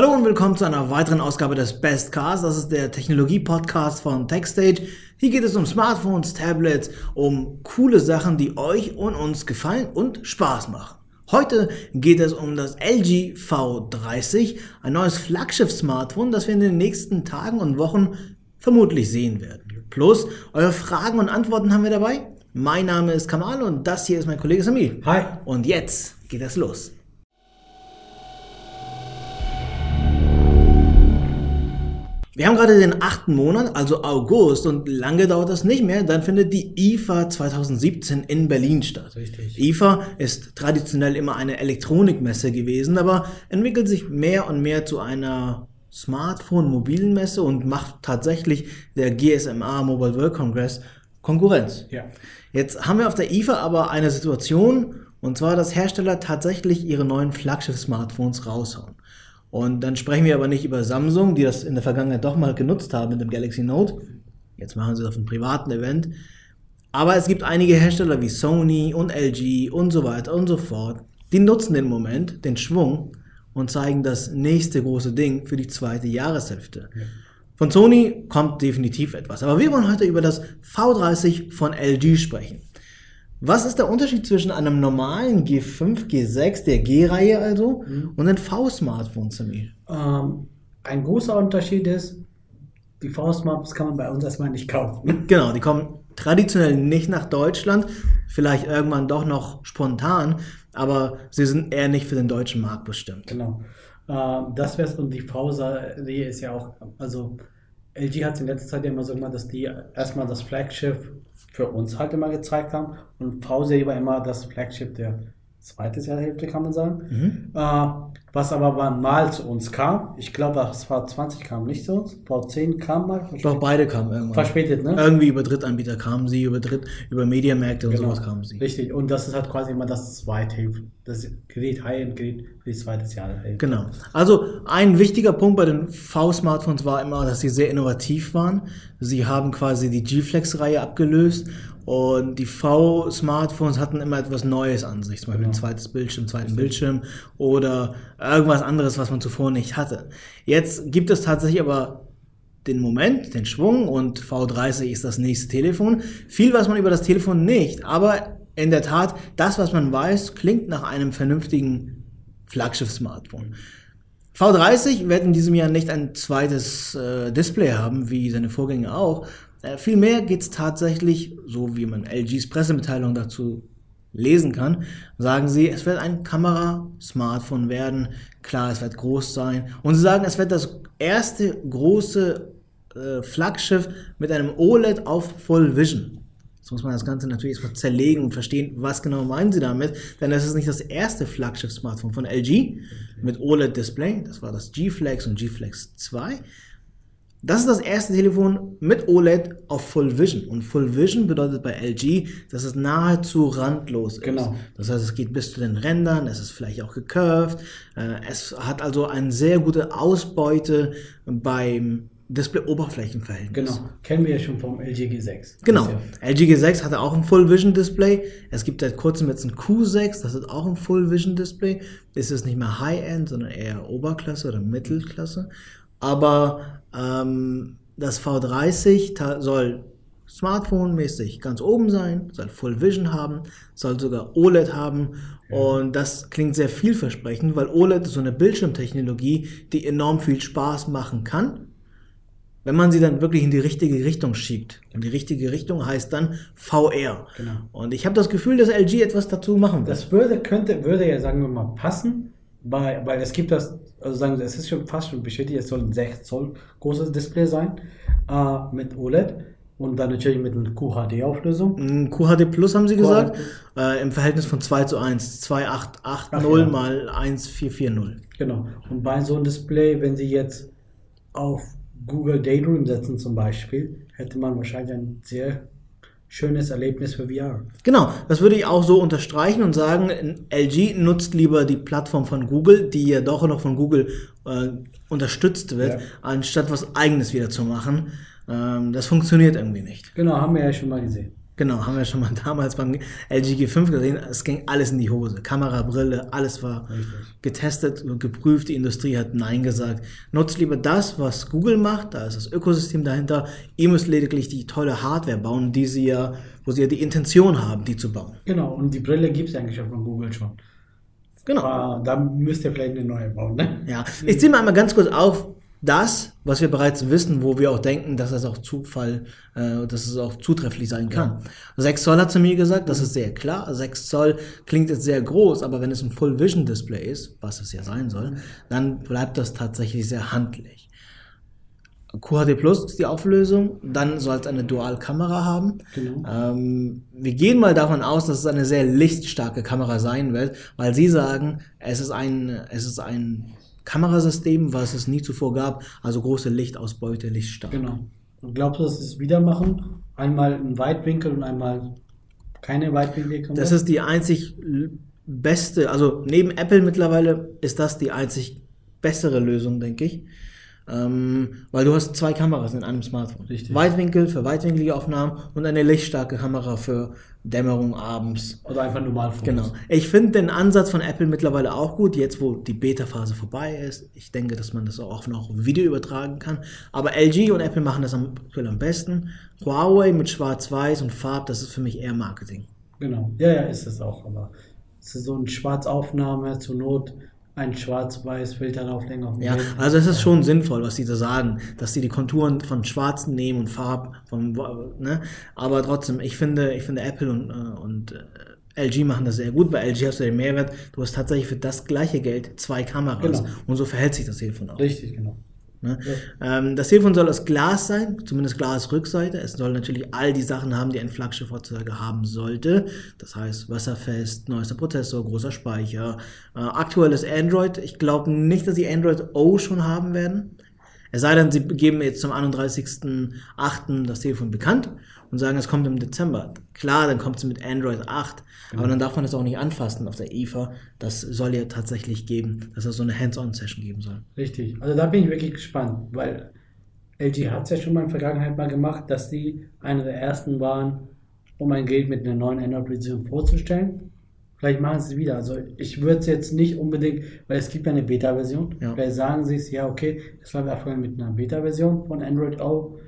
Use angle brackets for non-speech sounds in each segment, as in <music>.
Hallo und willkommen zu einer weiteren Ausgabe des Best Cars. Das ist der Technologie-Podcast von TechStage. Hier geht es um Smartphones, Tablets, um coole Sachen, die euch und uns gefallen und Spaß machen. Heute geht es um das LG V30, ein neues Flaggschiff-Smartphone, das wir in den nächsten Tagen und Wochen vermutlich sehen werden. Plus, eure Fragen und Antworten haben wir dabei. Mein Name ist Kamal und das hier ist mein Kollege Samir. Hi. Und jetzt geht es los. Wir haben gerade den achten Monat, also August, und lange dauert das nicht mehr. Dann findet die IFA 2017 in Berlin statt. Richtig. IFA ist traditionell immer eine Elektronikmesse gewesen, aber entwickelt sich mehr und mehr zu einer Smartphone-Mobilen-Messe und macht tatsächlich der GSMA Mobile World Congress Konkurrenz. Ja. Jetzt haben wir auf der IFA aber eine Situation, und zwar, dass Hersteller tatsächlich ihre neuen Flaggschiff-Smartphones raushauen. Und dann sprechen wir aber nicht über Samsung, die das in der Vergangenheit doch mal genutzt haben mit dem Galaxy Note. Jetzt machen sie das auf einem privaten Event. Aber es gibt einige Hersteller wie Sony und LG und so weiter und so fort, die nutzen den Moment, den Schwung und zeigen das nächste große Ding für die zweite Jahreshälfte. Von Sony kommt definitiv etwas. Aber wir wollen heute über das V30 von LG sprechen. Was ist der Unterschied zwischen einem normalen G5, G6, der G-Reihe also, und den V-Smartphones, Samir? Ähm, ein großer Unterschied ist, die V-Smartphones kann man bei uns erstmal nicht kaufen. <laughs> Genau, die kommen traditionell nicht nach Deutschland, vielleicht irgendwann doch noch spontan, aber sie sind eher nicht für den deutschen Markt bestimmt. Genau. Ähm, das wär's und die V-Serie ist ja auch, also LG hat es in letzter Zeit ja immer so gemacht, dass die erstmal das Flaggschiff für uns halt immer gezeigt haben und V-Serie war immer das Flaggschiff der zweiten Jahrhälfte, kann man sagen. Äh, was aber mal zu uns kam, ich glaube, das V20 kam nicht zu uns, V10 kam mal. Doch beide kamen irgendwann. Verspätet, ne? Irgendwie über Drittanbieter kamen sie, über Dritt, über Mediamärkte und Genau. sowas kamen sie. Richtig, und das ist halt quasi immer das zweite, das Gerät, High-End-Gerät für die zweite Jahr. Genau. Also ein wichtiger Punkt bei den V-Smartphones war immer, dass sie sehr innovativ waren. Sie haben quasi die G-Flex-Reihe abgelöst und die V-Smartphones hatten immer etwas Neues an sich, zum Beispiel ein Genau. zweites Bildschirm, zweiten Bildschirm oder irgendwas anderes, was man zuvor nicht hatte. Jetzt gibt es tatsächlich aber den Moment, den Schwung und V30 ist das nächste Telefon. Viel weiß man über das Telefon nicht, aber in der Tat, das, was man weiß, klingt nach einem vernünftigen Flaggschiff-Smartphone. V30 wird in diesem Jahr nicht ein zweites äh, Display haben, wie seine Vorgänger auch. Äh, vielmehr geht es tatsächlich, so wie man LGs Pressemitteilung dazu lesen kann, sagen sie, es wird ein Kamera-Smartphone werden. Klar, es wird groß sein. Und sie sagen, es wird das erste große äh, Flaggschiff mit einem OLED auf Full Vision. Jetzt muss man das Ganze natürlich erstmal zerlegen und verstehen, was genau meinen sie damit. Denn das ist nicht das erste Flaggschiff-Smartphone von LG mit OLED-Display. Das war das G-Flex und G-Flex 2. Das ist das erste Telefon mit OLED auf Full Vision. Und Full Vision bedeutet bei LG, dass es nahezu randlos ist. Genau. Das heißt, es geht bis zu den Rändern, es ist vielleicht auch gecurved. Äh, Es hat also eine sehr gute Ausbeute beim Display-Oberflächenverhältnis. Genau, kennen wir ja schon vom LG G6. Genau. Ja- LG G6 hatte auch ein Full Vision Display. Es gibt seit kurzem jetzt ein Q6, das hat auch ein Full Vision Display. Ist es nicht mehr High-End, sondern eher Oberklasse oder Mittelklasse. Aber ähm, das V30 ta- soll Smartphone-mäßig ganz oben sein, soll Full Vision haben, soll sogar OLED haben. Und das klingt sehr vielversprechend, weil OLED ist so eine Bildschirmtechnologie, die enorm viel Spaß machen kann wenn man sie dann wirklich in die richtige Richtung schiebt. Und die richtige Richtung heißt dann VR. Genau. Und ich habe das Gefühl, dass LG etwas dazu machen wird. Das würde, könnte, würde ja, sagen wir mal, passen, bei, weil es gibt das, also sagen wir, es ist schon fast schon bestätigt, es soll ein 6 Zoll großes Display sein, äh, mit OLED und dann natürlich mit einer QHD-Auflösung. Ein QHD Plus haben sie gesagt, äh, im Verhältnis von 2 zu 1. 2880 Ach ja. mal 1440. Genau. Und bei so einem Display, wenn Sie jetzt auf Google Daydream setzen zum Beispiel, hätte man wahrscheinlich ein sehr schönes Erlebnis für VR. Genau, das würde ich auch so unterstreichen und sagen, LG nutzt lieber die Plattform von Google, die ja doch noch von Google äh, unterstützt wird, Ja. anstatt was eigenes wieder zu machen. Ähm, das funktioniert irgendwie nicht. Genau, haben wir ja schon mal gesehen. Genau, haben wir schon mal <laughs> damals beim LG G5 gesehen. Es ging alles in die Hose. Kamera, Brille, alles war getestet und geprüft. Die Industrie hat Nein gesagt. Nutzt lieber das, was Google macht. Da ist das Ökosystem dahinter. Ihr müsst lediglich die tolle Hardware bauen, die sie ja, wo sie ja die Intention haben, die zu bauen. Genau, und die Brille gibt es eigentlich auch von Google schon. Genau. Aber da müsst ihr vielleicht eine neue bauen, ne? Ja, ich ziehe mal einmal ganz kurz auf das, was wir bereits wissen, wo wir auch denken, dass das auch Zufall, äh, dass es auch zutrefflich sein kann. 6 Zoll hat zu mir gesagt, das ist sehr klar. 6 Zoll klingt jetzt sehr groß, aber wenn es ein Full Vision Display ist, was es ja sein soll, dann bleibt das tatsächlich sehr handlich. QHD Plus ist die Auflösung, dann soll es eine Dual-Kamera haben. Genau. Ähm, wir gehen mal davon aus, dass es eine sehr lichtstarke Kamera sein wird, weil sie sagen, es ist ein, es ist ein Kamerasystem, was es nie zuvor gab, also große Lichtausbeute, lichtstark. Genau. Und glaubst du, dass sie es wieder machen? Einmal ein Weitwinkel und einmal keine Weitwinkel? Das ist die einzig beste, also neben Apple mittlerweile ist das die einzig bessere Lösung, denke ich. Ähm, weil du hast zwei Kameras in einem Smartphone. Richtig. Weitwinkel für weitwinklige Aufnahmen und eine lichtstarke Kamera für Dämmerung abends. Oder einfach normal Fotos. Genau. Ich finde den Ansatz von Apple mittlerweile auch gut, jetzt wo die Beta-Phase vorbei ist. Ich denke, dass man das auch noch Video übertragen kann. Aber LG und Apple machen das am, am besten. Huawei mit Schwarz-Weiß und Farb, das ist für mich eher Marketing. Genau. Ja, ja, ist es auch. Aber es ist so eine Schwarzaufnahme, zur Not ein Schwarz-Weiß-Filter drauflegen auf dem Ja, Bild. also es ist schon sinnvoll, was die da sagen, dass sie die Konturen von Schwarzen nehmen und Farb von, ne? Aber trotzdem, ich finde, ich finde Apple und, äh, und äh, LG machen das sehr gut. Bei LG hast du den Mehrwert, du hast tatsächlich für das gleiche Geld zwei Kameras Genau. und so verhält sich das Telefon auch. Richtig, genau. Ne? Ähm, das Telefon soll aus Glas sein, zumindest Glasrückseite. Es soll natürlich all die Sachen haben, die ein Flaggschiff heutzutage haben sollte. Das heißt, wasserfest, neuester Prozessor, großer Speicher, äh, aktuelles Android. Ich glaube nicht, dass sie Android O schon haben werden. Es sei denn, sie geben jetzt zum 31.08. das Telefon bekannt und sagen, es kommt im Dezember. Klar, dann kommt es mit Android 8, aber dann darf man es auch nicht anfassen auf der IFA. Das soll ja tatsächlich geben, dass es so eine Hands-on-Session geben soll. Richtig. Also da bin ich wirklich gespannt, weil LG hat es ja schon mal in der Vergangenheit mal gemacht, dass die einer der ersten waren, um ein Gerät mit einer neuen Android-Version vorzustellen. Vielleicht machen sie es wieder. Also ich würde es jetzt nicht unbedingt, weil es gibt ja eine Beta-Version. Ja. Vielleicht sagen sie es, ja okay, das war wir mit einer Beta-Version von Android O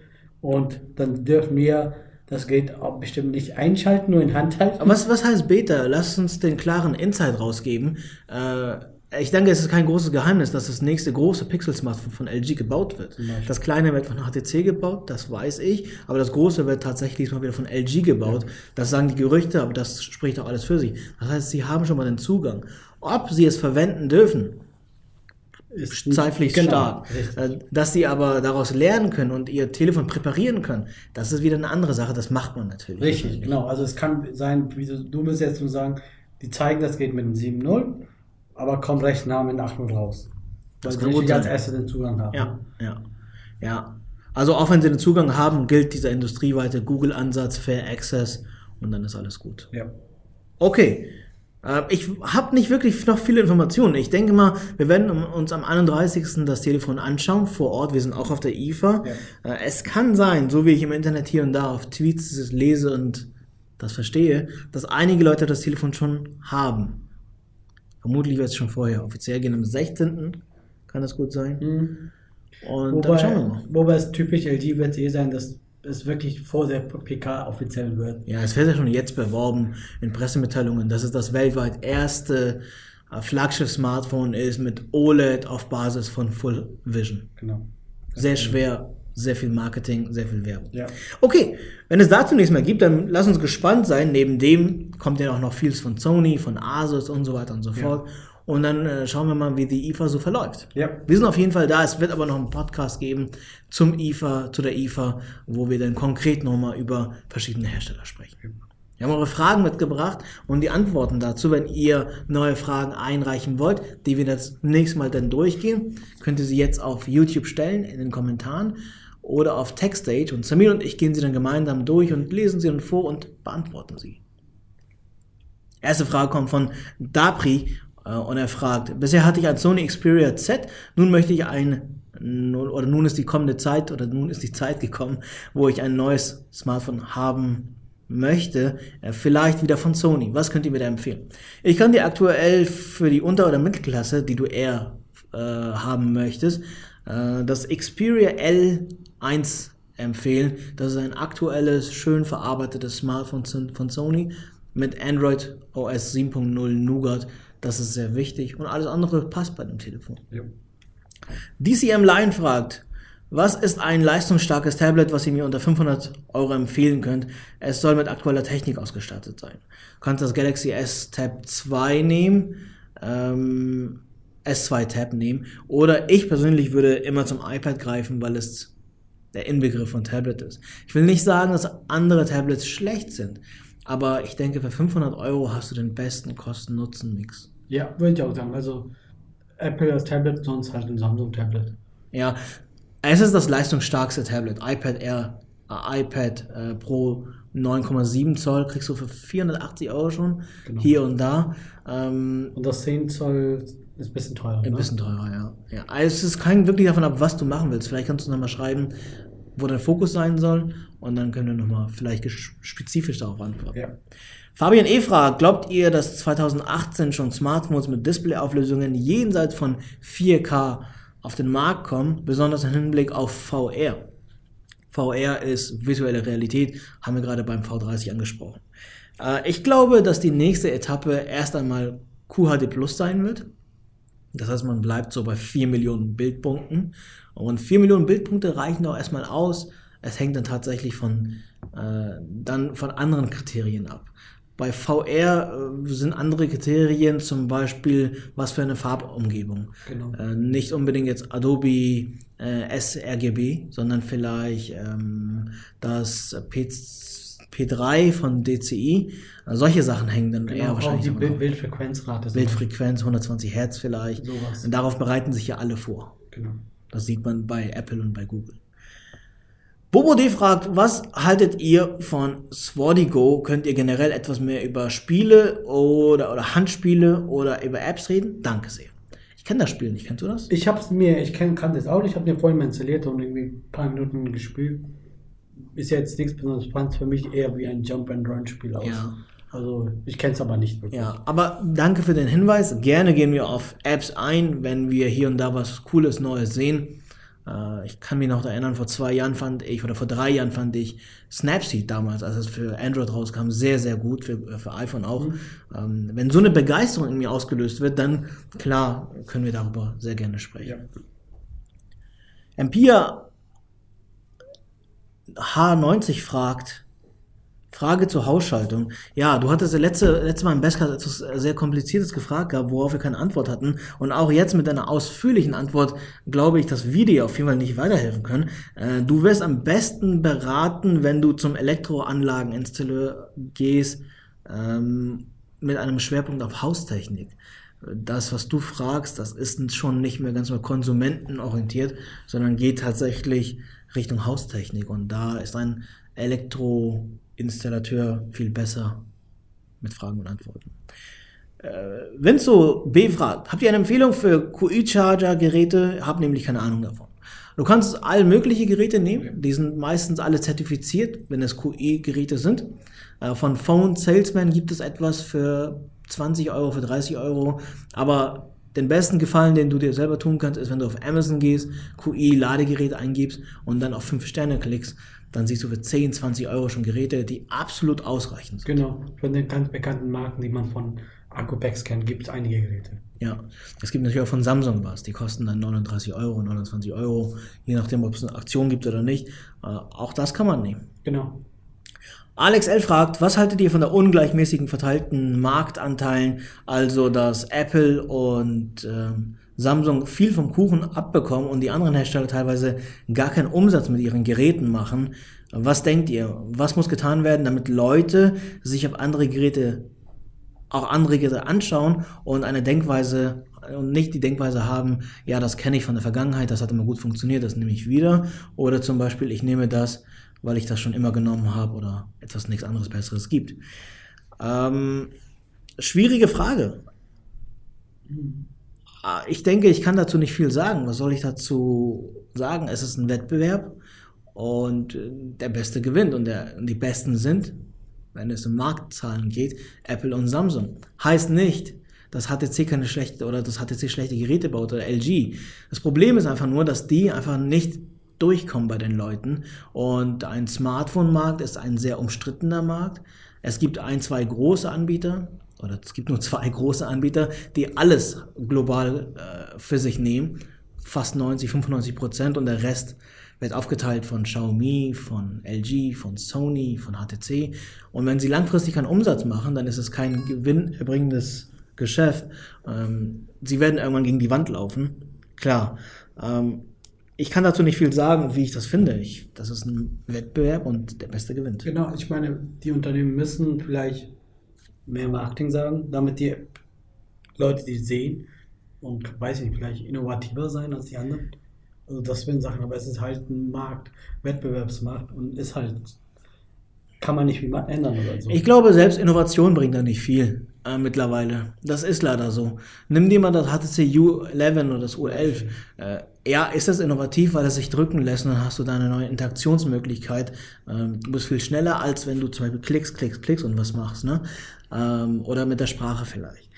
und dann dürfen wir das Gerät auch bestimmt nicht einschalten, nur in Hand halten. Aber was, was heißt Beta? Lass uns den klaren Insight rausgeben. Äh, ich denke, es ist kein großes Geheimnis, dass das nächste große Pixel-Smartphone von LG gebaut wird. Das kleine wird von HTC gebaut, das weiß ich, aber das große wird tatsächlich diesmal wieder von LG gebaut. Das sagen die Gerüchte, aber das spricht auch alles für sich. Das heißt, sie haben schon mal den Zugang. Ob sie es verwenden dürfen, ist zweiflich Genau, stark. richtig. Äh, Dass sie aber daraus lernen können und ihr Telefon präparieren können, das ist wieder eine andere Sache, das macht man natürlich. Richtig, genau. Also es kann sein, wie du, du bist jetzt zu sagen, die zeigen, das geht mit einem 7.0, aber kommt recht nah mit einem 8.0 raus. Das kann gut als erste den Zugang haben. Ja, ja, ja. Also auch wenn sie den Zugang haben, gilt dieser industrieweite Google-Ansatz, Fair Access und dann ist alles gut. ja. Okay. Äh, Ich habe nicht wirklich noch viele Informationen. Ich denke mal, wir werden uns am 31. das Telefon anschauen vor Ort. Wir sind auch auf der IFA. Äh, Es kann sein, so wie ich im Internet hier und da auf Tweets es lese und das verstehe, dass einige Leute das Telefon schon haben. Vermutlich wird es schon vorher. Offiziell gehen am 16. Kann das gut sein. Mhm. Und dann schauen wir Wobei, mal. wobei es typisch LG wird es eh sein, dass es wirklich vor der PK offiziell wird. Ja, es wird ja schon jetzt beworben in Pressemitteilungen, dass es das weltweit erste äh, Flaggschiff-Smartphone ist mit OLED auf Basis von Full Vision. Genau. Sehr schwer, sehr viel Marketing, sehr viel Werbung. Ja. Okay, wenn es dazu nichts mehr gibt, dann lass uns gespannt sein. Neben dem kommt ja auch noch vieles von Sony, von Asus und so weiter und so fort. Und dann äh, schauen wir mal, wie die IFA so verläuft. Ja. Wir sind auf jeden Fall da. Es wird aber noch einen Podcast geben zum IFA, zu der IFA, wo wir dann konkret nochmal über verschiedene Hersteller sprechen. Wir haben eure Fragen mitgebracht und die Antworten dazu. Wenn ihr neue Fragen einreichen wollt, die wir das nächste Mal dann durchgehen, könnt ihr sie jetzt auf YouTube stellen in den Kommentaren oder auf Techstage und Samir und ich gehen sie dann gemeinsam durch und lesen sie dann vor und beantworten sie. Erste Frage kommt von Dapri und er fragt, bisher hatte ich ein Sony Xperia Z, nun möchte ich ein, oder nun ist die kommende Zeit, oder nun ist die Zeit gekommen, wo ich ein neues Smartphone haben möchte, äh, vielleicht wieder von Sony. Was könnt ihr mir da empfehlen? Ich kann dir aktuell für die Unter- oder Mittelklasse, die du eher äh, haben möchtest, äh, das Xperia L1 empfehlen. Das ist ein aktuelles, schön verarbeitetes Smartphone von Sony mit Android OS 7.0 Nougat. Das ist sehr wichtig und alles andere passt bei dem Telefon. Ja. DCM Line fragt, was ist ein leistungsstarkes Tablet, was ihr mir unter 500 Euro empfehlen könnt? Es soll mit aktueller Technik ausgestattet sein. Du kannst das Galaxy S Tab 2 nehmen, ähm, S2 Tab nehmen. Oder ich persönlich würde immer zum iPad greifen, weil es der Inbegriff von Tablet ist. Ich will nicht sagen, dass andere Tablets schlecht sind, aber ich denke, für 500 Euro hast du den besten Kosten-Nutzen-Mix. Ja, würde ich auch sagen. Also Apple als Tablet, sonst halt ein Samsung-Tablet. Ja, es ist das leistungsstarkste Tablet. iPad Air, äh, iPad äh, Pro 9,7 Zoll kriegst du für 480 Euro schon. Genau. Hier und da. Ähm, und das 10 Zoll ist ein bisschen teurer. Ein ne? bisschen teurer, ja. ja. Also es ist kein wirklich davon ab, was du machen willst. Vielleicht kannst du nochmal schreiben, wo dein Fokus sein soll. Und dann können wir nochmal vielleicht spezifisch darauf antworten. Ja. Fabian E. fragt, glaubt ihr, dass 2018 schon Smartphones mit Displayauflösungen jenseits von 4K auf den Markt kommen, besonders im Hinblick auf VR. VR ist virtuelle Realität, haben wir gerade beim V30 angesprochen. Äh, ich glaube, dass die nächste Etappe erst einmal QHD Plus sein wird. Das heißt, man bleibt so bei 4 Millionen Bildpunkten. Und 4 Millionen Bildpunkte reichen auch erstmal aus. Es hängt dann tatsächlich von, äh, dann von anderen Kriterien ab. Bei VR äh, sind andere Kriterien, zum Beispiel was für eine Farbumgebung. Genau. Äh, nicht unbedingt jetzt Adobe äh, sRGB, sondern vielleicht ähm, das P P3 von DCI. Äh, solche Sachen hängen dann genau, eher wahrscheinlich. Auch die Bild Bildfrequenzrate. Bildfrequenz, 120 Hertz vielleicht. Sowas. Und darauf bereiten sich ja alle vor. Genau. Das sieht man bei Apple und bei Google. Bobo D fragt, was haltet ihr von Swordigo? Könnt ihr generell etwas mehr über Spiele oder, oder Handspiele oder über Apps reden? Danke sehr. Ich kenne das Spiel nicht, kennst du das? Ich hab's mir, ich kenn, kann das auch nicht, ich habe den vorhin mal installiert und irgendwie ein paar Minuten gespielt. Ist ja jetzt nichts besonders spannend für mich, eher wie ein Jump-and-Run-Spiel aus. Ja. Also ich kenne es aber nicht wirklich. Ja, aber danke für den Hinweis. Gerne gehen wir auf Apps ein, wenn wir hier und da was Cooles Neues sehen. Äh, ich kann mich noch erinnern, vor zwei Jahren fand ich, oder vor drei Jahren fand ich Snapseed damals, als es für Android rauskam, sehr, sehr gut, für, äh, für iPhone auch. Mhm. Ähm, wenn so eine Begeisterung in mir ausgelöst wird, dann klar können wir darüber sehr gerne sprechen. Ja. Empia H90 fragt, Frage zur Hausschaltung. Ja, du hattest letzte, letzte Mal im Bestcast etwas sehr Kompliziertes gefragt gehabt, worauf wir keine Antwort hatten. Und auch jetzt mit deiner ausführlichen Antwort glaube ich, dass wir dir auf jeden Fall nicht weiterhelfen können. Äh, du wirst am besten beraten, wenn du zum Elektroanlageninstalleur gehst, ähm, mit einem Schwerpunkt auf Haustechnik. Das, was du fragst, das ist schon nicht mehr ganz mal konsumentenorientiert, sondern geht tatsächlich Richtung Haustechnik. Und da ist ein Elektro Installateur viel besser mit Fragen und Antworten. Äh, Vinzo B fragt, habt ihr eine Empfehlung für QI-Charger-Geräte? Hab nämlich keine Ahnung davon. Du kannst all mögliche Geräte nehmen, die sind meistens alle zertifiziert, wenn es QI-Geräte sind. Äh, von Phone Salesman gibt es etwas für 20 Euro, für 30 Euro, aber den besten Gefallen, den du dir selber tun kannst, ist, wenn du auf Amazon gehst, QI-Ladegerät eingibst und dann auf 5 Sterne klickst dann siehst du für 10, 20 Euro schon Geräte, die absolut ausreichend sind. Genau, von den ganz bekannten Marken, die man von Akupacks kennt, gibt es einige Geräte. Ja, es gibt natürlich auch von Samsung was, die kosten dann 39 Euro, 29 Euro, je nachdem, ob es eine Aktion gibt oder nicht. Äh, auch das kann man nehmen. Genau. Alex L. fragt, was haltet ihr von der ungleichmäßigen verteilten Marktanteilen, also dass Apple und ähm, Samsung viel vom Kuchen abbekommen und die anderen Hersteller teilweise gar keinen Umsatz mit ihren Geräten machen. Was denkt ihr? Was muss getan werden, damit Leute sich auf andere Geräte, auch andere Geräte anschauen und eine Denkweise und nicht die Denkweise haben, ja, das kenne ich von der Vergangenheit, das hat immer gut funktioniert, das nehme ich wieder. Oder zum Beispiel, ich nehme das, weil ich das schon immer genommen habe oder etwas nichts anderes Besseres gibt. Ähm, schwierige Frage. Ah, ich denke, ich kann dazu nicht viel sagen. Was soll ich dazu sagen? Es ist ein Wettbewerb und äh, der Beste gewinnt und, der, und die Besten sind wenn es um Marktzahlen geht, Apple und Samsung. Heißt nicht, dass HTC keine schlechte oder das HTC schlechte Geräte baut oder LG. Das Problem ist einfach nur, dass die einfach nicht durchkommen bei den Leuten. Und ein Smartphone-Markt ist ein sehr umstrittener Markt. Es gibt ein, zwei große Anbieter, oder es gibt nur <laughs> zwei große Anbieter, die alles global äh, für sich nehmen. Fast 90, 95 Prozent und der Rest wird aufgeteilt von Xiaomi, von LG, von Sony, von HTC. Und wenn sie langfristig keinen Umsatz machen, dann ist es kein gewinnerbringendes Geschäft. Ähm, sie werden irgendwann gegen die Wand laufen. Klar. Ähm, ich kann dazu nicht viel sagen, wie ich das finde. Ich, das ist ein Wettbewerb und der Beste gewinnt. Genau, ich meine, die Unternehmen müssen vielleicht mehr Marketing sagen, damit die Leute die sehen und weiß ich nicht, vielleicht innovativer sein als die anderen. Also das wären Sachen, aber es ist halt ein Markt, Wettbewerbsmarkt und ist halt, kann man nicht wie man ändern oder so. Ich glaube, selbst Innovation bringt da nicht viel äh, mittlerweile. Das ist leider so. Nimm dir mal das HTC U11 oder das U11. Äh, ja, ist das innovativ, weil es sich drücken lässt und dann hast du da eine neue Interaktionsmöglichkeit. Ähm, du bist viel schneller, als wenn du zum Beispiel klickst, klickst, klickst und was machst. Ne? Ähm, oder mit der Sprache vielleicht.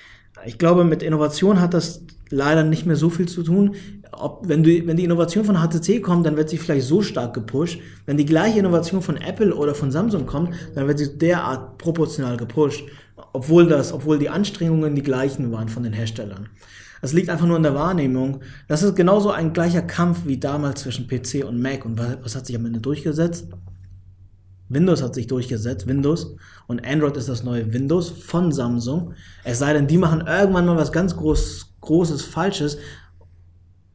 Ich glaube, mit Innovation hat das leider nicht mehr so viel zu tun. Ob, wenn, du, wenn die Innovation von HTC kommt, dann wird sie vielleicht so stark gepusht. Wenn die gleiche Innovation von Apple oder von Samsung kommt, dann wird sie derart proportional gepusht. Obwohl, das, obwohl die Anstrengungen die gleichen waren von den Herstellern. Das liegt einfach nur in der Wahrnehmung. Das ist genauso ein gleicher Kampf wie damals zwischen PC und Mac. Und was hat sich am Ende durchgesetzt? Windows hat sich durchgesetzt, Windows. Und Android ist das neue Windows von Samsung. Es sei denn, die machen irgendwann mal was ganz groß, Großes Falsches.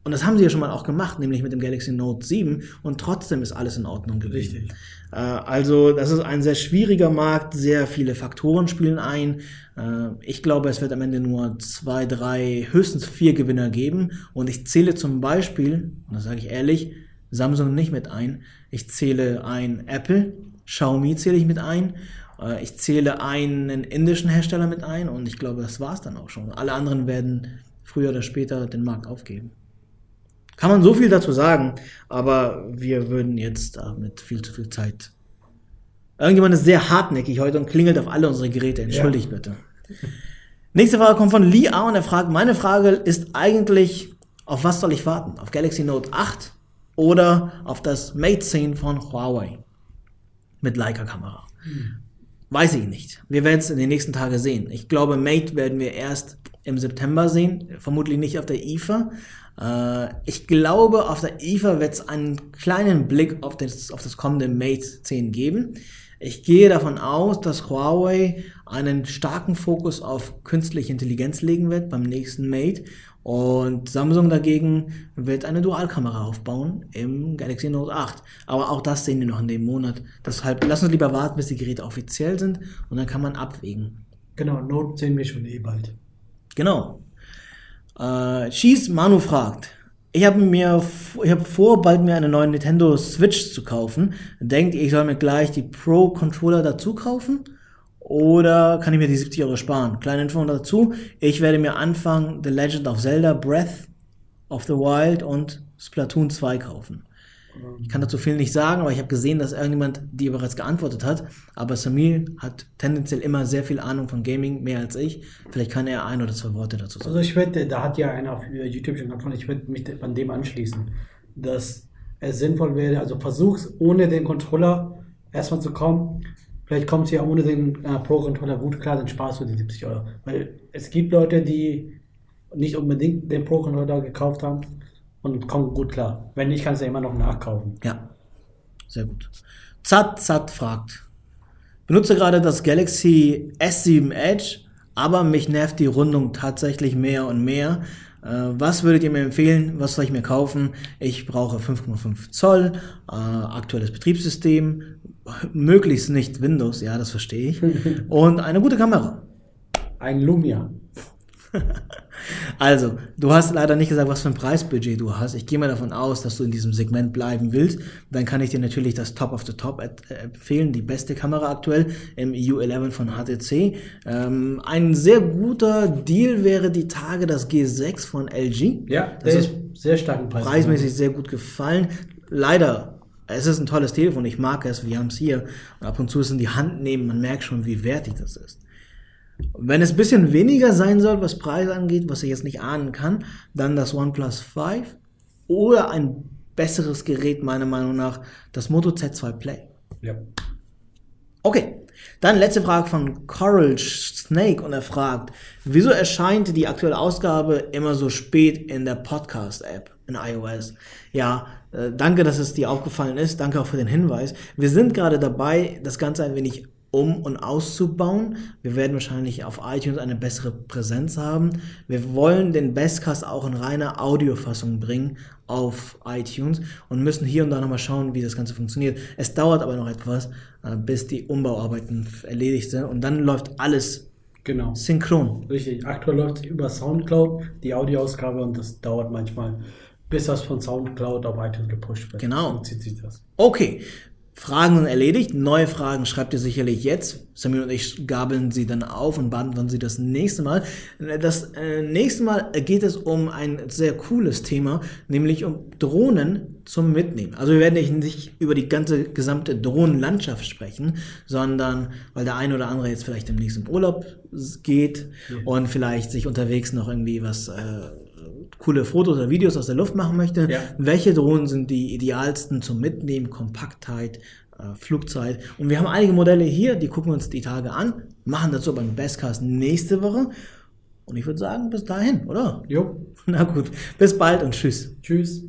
Und das haben sie ja schon mal auch gemacht, nämlich mit dem Galaxy Note 7. Und trotzdem ist alles in Ordnung gewesen. Richtig. Äh, also, das ist ein sehr schwieriger Markt. Sehr viele Faktoren spielen ein. Äh, ich glaube, es wird am Ende nur zwei, drei, höchstens vier Gewinner geben. Und ich zähle zum Beispiel, und das sage ich ehrlich, Samsung nicht mit ein. Ich zähle ein Apple, Xiaomi zähle ich mit ein. Äh, ich zähle einen indischen Hersteller mit ein und ich glaube, das war es dann auch schon. Alle anderen werden früher oder später den Markt aufgeben. Kann man so viel dazu sagen, aber wir würden jetzt damit viel zu viel Zeit. Irgendjemand ist sehr hartnäckig heute und klingelt auf alle unsere Geräte. Entschuldigt ja. bitte. Nächste Frage kommt von Lee A und er fragt, meine Frage ist eigentlich, auf was soll ich warten? Auf Galaxy Note 8 oder auf das Mate 10 von Huawei? mit Leica-Kamera. Hm. Weiß ich nicht. Wir werden es in den nächsten Tagen sehen. Ich glaube, Mate werden wir erst im September sehen, vermutlich nicht auf der IFA. Äh, ich glaube, auf der IFA wird es einen kleinen Blick auf das, auf das kommende Mate 10 geben. Ich gehe davon aus, dass Huawei einen starken Fokus auf künstliche Intelligenz legen wird beim nächsten Mate und Samsung dagegen wird eine Dualkamera aufbauen im Galaxy Note 8. Aber auch das sehen wir noch in dem Monat. Deshalb lass uns lieber warten, bis die Geräte offiziell sind und dann kann man abwägen. Genau, Note sehen wir schon eh bald. Genau. Äh, Cheese Manu fragt. Ich habe mir, ich habe vor, bald mir eine neue Nintendo Switch zu kaufen. Denkt ihr, ich soll mir gleich die Pro Controller dazu kaufen? Oder kann ich mir die 70 Euro sparen? Kleine Info dazu. Ich werde mir anfangen The Legend of Zelda Breath of the Wild und Splatoon 2 kaufen. Ich kann dazu viel nicht sagen, aber ich habe gesehen, dass irgendjemand dir bereits geantwortet hat. Aber Samir hat tendenziell immer sehr viel Ahnung von Gaming, mehr als ich. Vielleicht kann er ein oder zwei Worte dazu sagen. Also ich werde, da hat ja einer auf YouTube schon angefangen, ich werde mich an dem anschließen, dass es sinnvoll wäre, also versuch's ohne den Controller erstmal zu kommen Vielleicht kommt es ja ohne den äh, Pro-Controller gut klar, dann sparst du die 70 Euro. Weil es gibt Leute, die nicht unbedingt den Pro-Controller gekauft haben und kommen gut klar. Wenn nicht, kannst du ja immer noch nachkaufen. Ja, sehr gut. Zat Zat fragt. Benutze gerade das Galaxy S7 Edge, aber mich nervt die Rundung tatsächlich mehr und mehr. Äh, was würdet ihr mir empfehlen? Was soll ich mir kaufen? Ich brauche 5,5 Zoll, äh, aktuelles Betriebssystem, möglichst nicht Windows, ja, das verstehe ich, <laughs> und eine gute Kamera. Ein Lumia. <laughs> also, du hast leider nicht gesagt, was für ein Preisbudget du hast. Ich gehe mal davon aus, dass du in diesem Segment bleiben willst. Dann kann ich dir natürlich das Top of the Top empfehlen, die beste Kamera aktuell im EU11 von HTC. Ähm, ein sehr guter Deal wäre die Tage das G6 von LG. Ja, das ist sehr stark Preis. Preismäßig sehr gut gefallen. Leider Es ist ein tolles Telefon, ich mag es, wir haben es hier. Und ab und zu es in die Hand nehmen, man merkt schon, wie wertig das ist. Wenn es ein bisschen weniger sein soll, was Preise angeht, was ich jetzt nicht ahnen kann, dann das OnePlus 5 oder ein besseres Gerät meiner Meinung nach, das Moto Z2 Play. Ja. Okay, dann letzte Frage von Coral Snake und er fragt, wieso erscheint die aktuelle Ausgabe immer so spät in der Podcast-App in iOS? Ja, äh, danke, dass es dir aufgefallen ist. Danke auch für den Hinweis. Wir sind gerade dabei, das Ganze ein wenig um und auszubauen. Wir werden wahrscheinlich auf iTunes eine bessere Präsenz haben. Wir wollen den Bestcast auch in reiner Audiofassung bringen auf iTunes und müssen hier und da nochmal schauen, wie das Ganze funktioniert. Es dauert aber noch etwas, äh, bis die Umbauarbeiten erledigt sind und dann läuft alles Genau. synchron. Richtig. Aktuell läuft es über Soundcloud, die Audioausgabe, und das dauert manchmal, bis das von Soundcloud auf iTunes gepusht wird. Genau. So zieht sich das. Okay, Fragen sind erledigt. Neue Fragen schreibt ihr sicherlich jetzt. Samir und ich gabeln sie dann auf und beantworten sie das nächste Mal. Das äh, nächste Mal geht es um ein sehr cooles Thema, nämlich um Drohnen zum Mitnehmen. Also wir werden nicht über die ganze gesamte Drohnenlandschaft sprechen, sondern weil der eine oder andere jetzt vielleicht im nächsten Urlaub geht Ja. und vielleicht sich unterwegs noch irgendwie was äh, coole Fotos oder Videos aus der Luft machen möchte. Ja. Welche Drohnen sind die idealsten zum Mitnehmen, Kompaktheit, äh, Flugzeit? Und wir haben einige Modelle hier, die gucken wir uns die Tage an, machen dazu einen Bestcast nächste Woche. Und ich würde sagen, bis dahin, oder? Jo. <laughs> Na gut, bis bald und tschüss. Tschüss.